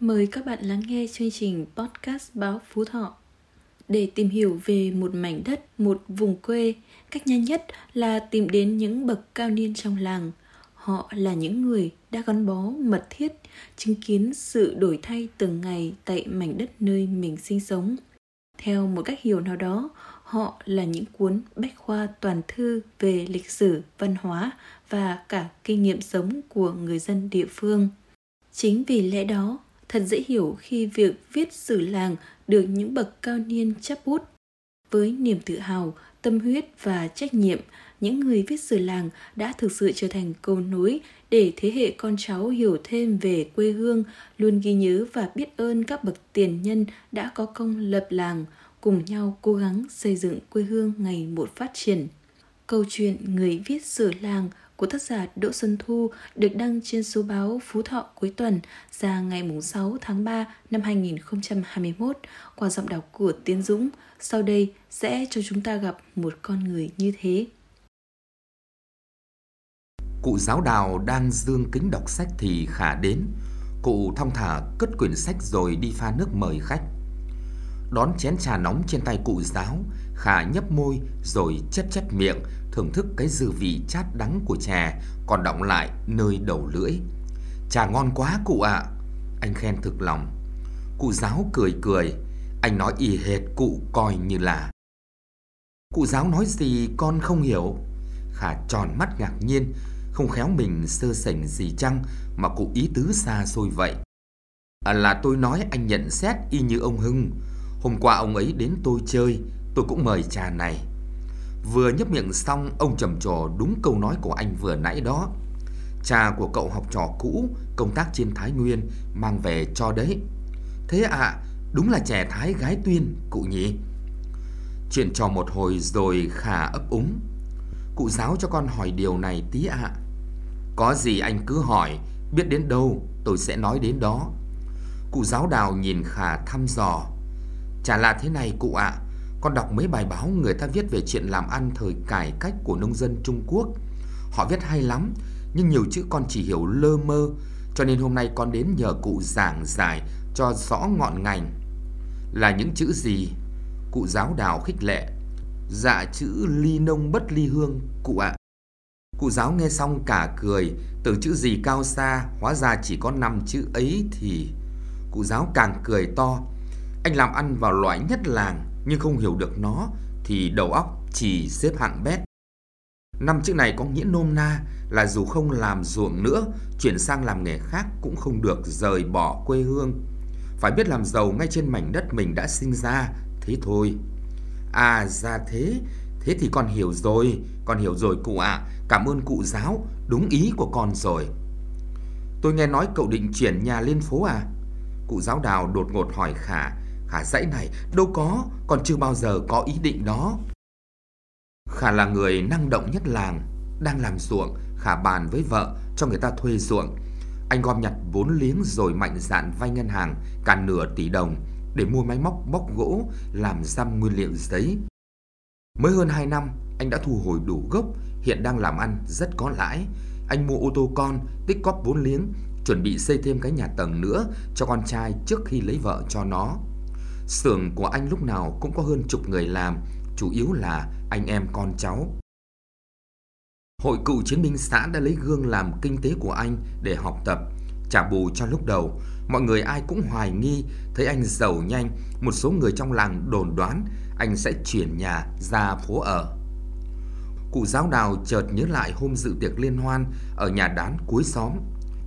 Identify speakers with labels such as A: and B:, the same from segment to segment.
A: Mời các bạn lắng nghe chương trình podcast báo Phú Thọ. Để tìm hiểu về một mảnh đất, một vùng quê, cách nhanh nhất là tìm đến những bậc cao niên trong làng. Họ là những người đã gắn bó mật thiết, chứng kiến sự đổi thay từng ngày tại mảnh đất nơi mình sinh sống. Theo một cách hiểu nào đó, họ là những cuốn bách khoa toàn thư về lịch sử, văn hóa và cả kinh nghiệm sống của người dân địa phương. Chính vì lẽ đó, thật dễ hiểu khi việc viết sử làng được những bậc cao niên chấp bút. Với niềm tự hào, tâm huyết và trách nhiệm, những người viết sử làng đã thực sự trở thành cầu nối để thế hệ con cháu hiểu thêm về quê hương, luôn ghi nhớ và biết ơn các bậc tiền nhân đã có công lập làng, cùng nhau cố gắng xây dựng quê hương ngày một phát triển. Câu chuyện người viết sử làng của tác giả Đỗ Xuân Thu được đăng trên số báo Phú Thọ cuối tuần ra ngày 6 tháng 3 năm 2021 qua giọng đọc của Tiến Dũng. Sau đây sẽ cho chúng ta gặp một con người như thế.
B: Cụ giáo đào đang dương kính đọc sách thì khả đến. Cụ thong thả cất quyển sách rồi đi pha nước mời khách. Đón chén trà nóng trên tay cụ giáo, khả nhấp môi rồi chép chép miệng thưởng thức cái dư vị chát đắng của trà còn đọng lại nơi đầu lưỡi. Trà ngon quá cụ ạ. Anh khen thực lòng. Cụ giáo cười cười, anh nói y hệt cụ coi như là. Cụ giáo nói gì con không hiểu. Khả tròn mắt ngạc nhiên, không khéo mình sơ sảnh gì chăng mà cụ ý tứ xa xôi vậy. À là tôi nói anh nhận xét y như ông Hưng. Hôm qua ông ấy đến tôi chơi, tôi cũng mời trà này. Vừa nhấp miệng xong, ông trầm trồ đúng câu nói của anh vừa nãy đó. Cha của cậu học trò cũ, công tác trên Thái Nguyên, mang về cho đấy. Thế ạ, à, đúng là trẻ Thái gái tuyên, cụ nhỉ? Chuyện trò một hồi rồi khả ấp úng. Cụ giáo cho con hỏi điều này tí ạ. À. Có gì anh cứ hỏi, biết đến đâu tôi sẽ nói đến đó. Cụ giáo đào nhìn khả thăm dò. Chả là thế này cụ ạ, à, con đọc mấy bài báo người ta viết về chuyện làm ăn thời cải cách của nông dân Trung Quốc. Họ viết hay lắm, nhưng nhiều chữ con chỉ hiểu lơ mơ, cho nên hôm nay con đến nhờ cụ giảng giải cho rõ ngọn ngành. Là những chữ gì? Cụ giáo đào khích lệ. Dạ chữ ly nông bất ly hương, cụ ạ. Cụ giáo nghe xong cả cười, tưởng chữ gì cao xa, hóa ra chỉ có năm chữ ấy thì... Cụ giáo càng cười to. Anh làm ăn vào loại nhất làng, nhưng không hiểu được nó thì đầu óc chỉ xếp hạng bét. Năm chữ này có nghĩa nôm na là dù không làm ruộng nữa, chuyển sang làm nghề khác cũng không được rời bỏ quê hương. Phải biết làm giàu ngay trên mảnh đất mình đã sinh ra, thế thôi. À ra thế, thế thì con hiểu rồi, con hiểu rồi cụ ạ, à. cảm ơn cụ giáo, đúng ý của con rồi. Tôi nghe nói cậu định chuyển nhà lên phố à? Cụ giáo đào đột ngột hỏi Khả Khả dãy này đâu có, còn chưa bao giờ có ý định đó. Khả là người năng động nhất làng, đang làm ruộng, Khả bàn với vợ cho người ta thuê ruộng. Anh gom nhặt vốn liếng rồi mạnh dạn vay ngân hàng cả nửa tỷ đồng để mua máy móc bóc gỗ làm răm nguyên liệu giấy. Mới hơn 2 năm, anh đã thu hồi đủ gốc, hiện đang làm ăn rất có lãi. Anh mua ô tô con, tích cóp vốn liếng, chuẩn bị xây thêm cái nhà tầng nữa cho con trai trước khi lấy vợ cho nó. Xưởng của anh lúc nào cũng có hơn chục người làm, chủ yếu là anh em con cháu. Hội cựu chiến binh xã đã lấy gương làm kinh tế của anh để học tập, trả bù cho lúc đầu. Mọi người ai cũng hoài nghi, thấy anh giàu nhanh, một số người trong làng đồn đoán anh sẽ chuyển nhà ra phố ở. Cụ giáo đào chợt nhớ lại hôm dự tiệc liên hoan ở nhà đán cuối xóm.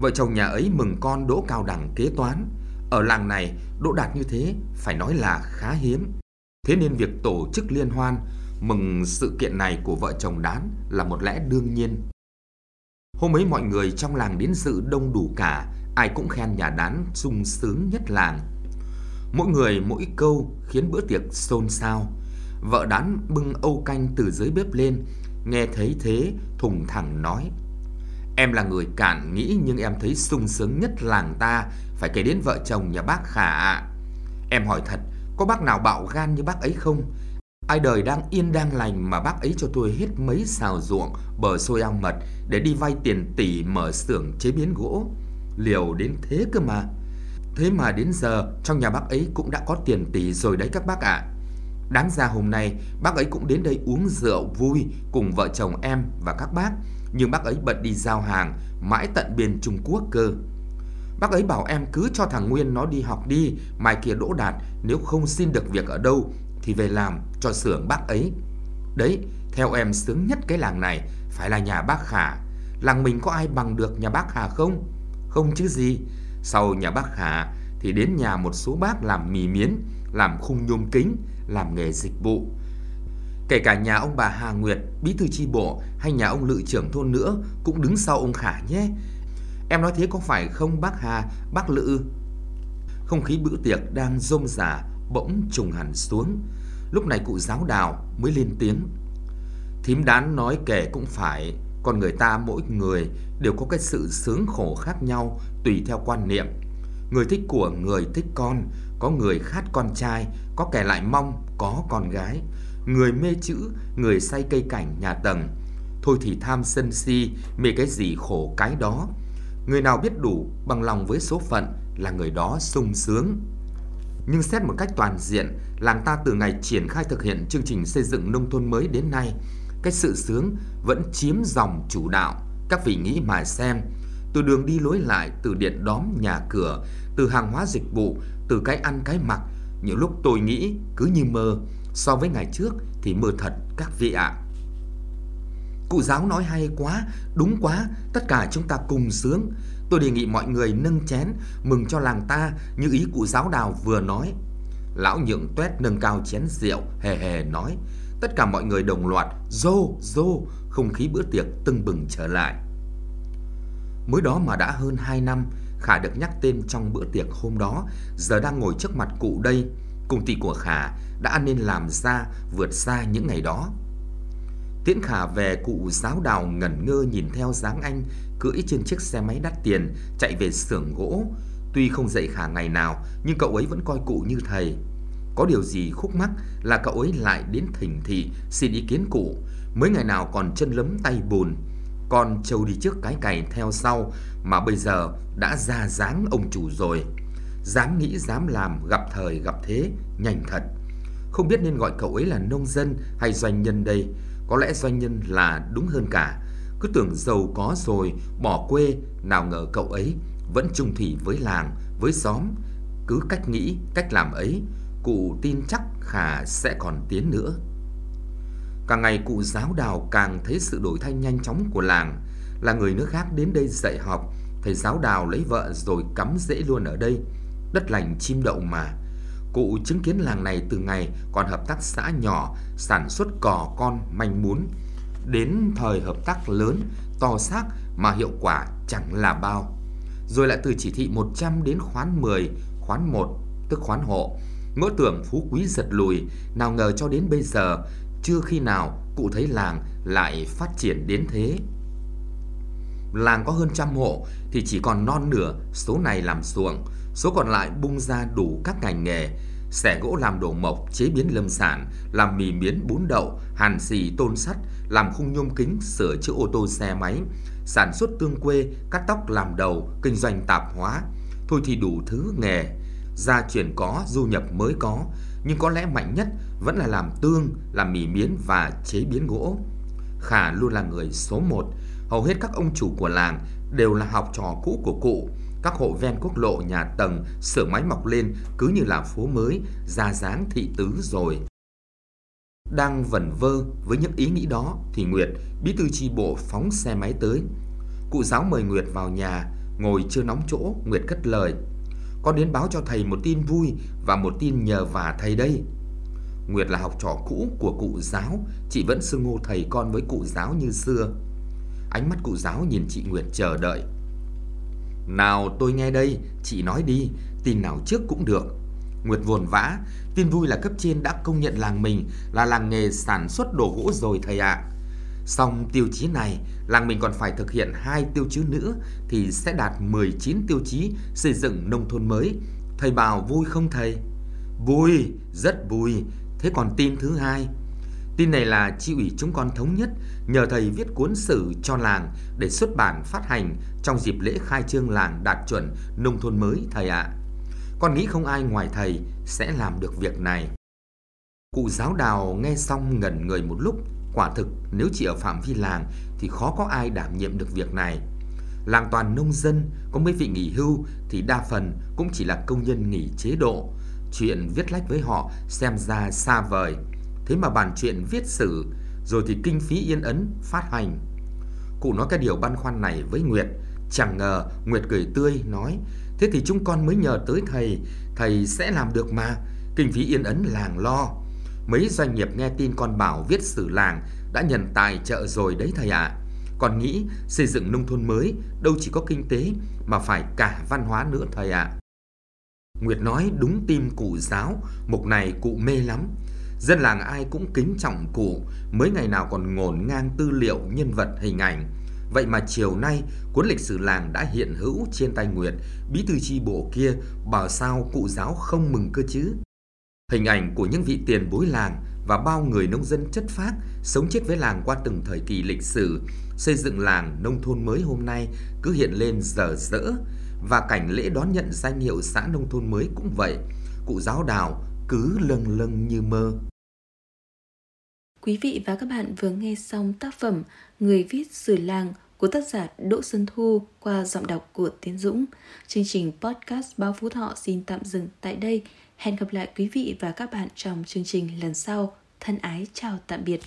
B: Vợ chồng nhà ấy mừng con đỗ cao đẳng kế toán. Ở làng này, đỗ đạt như thế phải nói là khá hiếm. Thế nên việc tổ chức liên hoan mừng sự kiện này của vợ chồng đán là một lẽ đương nhiên. Hôm ấy mọi người trong làng đến dự đông đủ cả, ai cũng khen nhà đán sung sướng nhất làng. Mỗi người mỗi câu khiến bữa tiệc xôn xao. Vợ đán bưng âu canh từ dưới bếp lên, nghe thấy thế thùng thẳng nói: Em là người cản nghĩ nhưng em thấy sung sướng nhất làng ta phải kể đến vợ chồng nhà bác Khả ạ. Em hỏi thật, có bác nào bạo gan như bác ấy không? Ai đời đang yên đang lành mà bác ấy cho tôi hết mấy xào ruộng bờ xôi ao mật để đi vay tiền tỷ mở xưởng chế biến gỗ. Liều đến thế cơ mà. Thế mà đến giờ trong nhà bác ấy cũng đã có tiền tỷ rồi đấy các bác ạ. Đáng ra hôm nay bác ấy cũng đến đây uống rượu vui cùng vợ chồng em và các bác, nhưng bác ấy bận đi giao hàng mãi tận biên Trung Quốc cơ. Bác ấy bảo em cứ cho thằng Nguyên nó đi học đi, mai kia đỗ đạt, nếu không xin được việc ở đâu thì về làm cho xưởng bác ấy. Đấy, theo em sướng nhất cái làng này phải là nhà bác Khả. Làng mình có ai bằng được nhà bác Hà không? Không chứ gì. Sau nhà bác Hà thì đến nhà một số bác làm mì miến, làm khung nhôm kính, làm nghề dịch vụ. Kể cả nhà ông bà Hà Nguyệt, bí thư chi bộ hay nhà ông lự trưởng thôn nữa cũng đứng sau ông Khả nhé. Em nói thế có phải không bác Hà, bác Lự? Không khí bữa tiệc đang rôm rả bỗng trùng hẳn xuống. Lúc này cụ giáo đào mới lên tiếng. Thím đán nói kể cũng phải, con người ta mỗi người đều có cái sự sướng khổ khác nhau tùy theo quan niệm. Người thích của người thích con, có người khát con trai, có kẻ lại mong có con gái. Người mê chữ, người say cây cảnh nhà tầng. Thôi thì tham sân si, mê cái gì khổ cái đó. Người nào biết đủ bằng lòng với số phận là người đó sung sướng. Nhưng xét một cách toàn diện, làng ta từ ngày triển khai thực hiện chương trình xây dựng nông thôn mới đến nay, cái sự sướng vẫn chiếm dòng chủ đạo. Các vị nghĩ mà xem, từ đường đi lối lại, từ điện đóm nhà cửa, từ hàng hóa dịch vụ, từ cái ăn cái mặc, nhiều lúc tôi nghĩ cứ như mơ, so với ngày trước thì mơ thật các vị ạ. Cụ giáo nói hay quá, đúng quá, tất cả chúng ta cùng sướng. Tôi đề nghị mọi người nâng chén, mừng cho làng ta như ý cụ giáo đào vừa nói. Lão nhượng tuét nâng cao chén rượu, hề hề nói. Tất cả mọi người đồng loạt, rô, rô, không khí bữa tiệc tưng bừng trở lại. Mới đó mà đã hơn 2 năm, Khả được nhắc tên trong bữa tiệc hôm đó, giờ đang ngồi trước mặt cụ đây. Công ty của Khả đã nên làm ra vượt xa những ngày đó. Tiễn Khả về cụ giáo đào ngẩn ngơ nhìn theo dáng anh cưỡi trên chiếc xe máy đắt tiền chạy về xưởng gỗ. Tuy không dạy Khả ngày nào nhưng cậu ấy vẫn coi cụ như thầy. Có điều gì khúc mắc là cậu ấy lại đến thỉnh thị xin ý kiến cụ. Mấy ngày nào còn chân lấm tay bùn. Con trâu đi trước cái cày theo sau mà bây giờ đã ra dáng ông chủ rồi. Dám nghĩ dám làm gặp thời gặp thế nhanh thật. Không biết nên gọi cậu ấy là nông dân hay doanh nhân đây. Có lẽ doanh nhân là đúng hơn cả. Cứ tưởng giàu có rồi, bỏ quê, nào ngờ cậu ấy vẫn trung thủy với làng, với xóm. Cứ cách nghĩ, cách làm ấy, cụ tin chắc Khả sẽ còn tiến nữa. Càng ngày cụ giáo đào càng thấy sự đổi thay nhanh chóng của làng. Là người nước khác đến đây dạy học, thầy giáo đào lấy vợ rồi cắm rễ luôn ở đây. Đất lành chim đậu mà. Cụ chứng kiến làng này từ ngày còn hợp tác xã nhỏ, sản xuất cò con manh mún. Đến thời hợp tác lớn, to xác mà hiệu quả chẳng là bao. Rồi lại từ chỉ thị 100 đến khoán 10, khoán 1, tức khoán hộ. Ngỡ tưởng phú quý giật lùi, nào ngờ cho đến bây giờ, chưa khi nào cụ thấy làng lại phát triển đến thế. Làng có hơn trăm hộ thì chỉ còn non nửa số này làm ruộng, số còn lại bung ra đủ các ngành nghề, xẻ gỗ làm đồ mộc, chế biến lâm sản, làm mì miến bún đậu, hàn xì tôn sắt, làm khung nhôm kính, sửa chữa ô tô xe máy, sản xuất tương quê, cắt tóc làm đầu, kinh doanh tạp hóa. Thôi thì đủ thứ nghề, gia truyền có, du nhập mới có, nhưng có lẽ mạnh nhất vẫn là làm tương, làm mì miến và chế biến gỗ. Khả luôn là người số một, hầu hết các ông chủ của làng đều là học trò cũ của cụ, các hộ ven quốc lộ nhà tầng, xưởng máy mọc lên cứ như là phố mới, ra dáng thị tứ rồi. Đang vẩn vơ với những ý nghĩ đó thì Nguyệt, bí thư chi bộ phóng xe máy tới. Cụ giáo mời Nguyệt vào nhà, ngồi chưa nóng chỗ, Nguyệt cất lời. Con đến báo cho thầy một tin vui và một tin nhờ vả thầy đây. Nguyệt là học trò cũ của cụ giáo, chị vẫn xưng hô thầy con với cụ giáo như xưa. Ánh mắt cụ giáo nhìn chị Nguyệt chờ đợi. Nào tôi nghe đây, chị nói đi, tin nào trước cũng được. Nguyệt vồn vã, tin vui là cấp trên đã công nhận làng mình là làng nghề sản xuất đồ gỗ rồi thầy ạ. À. Xong tiêu chí này, làng mình còn phải thực hiện hai tiêu chí nữa thì sẽ đạt 19 tiêu chí xây dựng nông thôn mới. Thầy bảo vui không thầy? Vui, rất vui. Thế còn tin thứ hai, Tin này là chi ủy chúng con thống nhất nhờ thầy viết cuốn sử cho làng để xuất bản phát hành trong dịp lễ khai trương làng đạt chuẩn nông thôn mới thầy ạ. Con nghĩ không ai ngoài thầy sẽ làm được việc này. Cụ giáo đào nghe xong ngẩn người một lúc, quả thực nếu chỉ ở phạm vi làng thì khó có ai đảm nhiệm được việc này. Làng toàn nông dân, có mấy vị nghỉ hưu thì đa phần cũng chỉ là công nhân nghỉ chế độ. Chuyện viết lách với họ xem ra xa vời. Thế mà bàn chuyện viết sử, rồi thì kinh phí yên ấn phát hành. Cụ nói cái điều băn khoăn này với Nguyệt, chẳng ngờ Nguyệt cười tươi nói, thế thì chúng con mới nhờ tới thầy, thầy sẽ làm được mà, kinh phí yên ấn làng lo. Mấy doanh nghiệp nghe tin con bảo viết sử làng đã nhận tài trợ rồi đấy thầy ạ. À. Còn nghĩ xây dựng nông thôn mới đâu chỉ có kinh tế mà phải cả văn hóa nữa thầy ạ. À. Nguyệt nói đúng tim cụ giáo, mục này cụ mê lắm. Dân làng ai cũng kính trọng cụ, mới ngày nào còn ngổn ngang tư liệu, nhân vật, hình ảnh. Vậy mà chiều nay, cuốn lịch sử làng đã hiện hữu trên tay Nguyệt, bí thư chi bộ kia, bảo sao cụ giáo không mừng cơ chứ? Hình ảnh của những vị tiền bối làng và bao người nông dân chất phác sống chết với làng qua từng thời kỳ lịch sử, xây dựng làng nông thôn mới hôm nay cứ hiện lên dở dỡ và cảnh lễ đón nhận danh hiệu xã nông thôn mới cũng vậy. Cụ giáo đào cứ lâng lâng như mơ.
A: Quý vị và các bạn vừa nghe xong tác phẩm Người viết sử làng của tác giả Đỗ Xuân Thu qua giọng đọc của Tiến Dũng. Chương trình podcast Báo Phú Thọ xin tạm dừng tại đây. Hẹn gặp lại quý vị và các bạn trong chương trình lần sau. Thân ái, chào tạm biệt.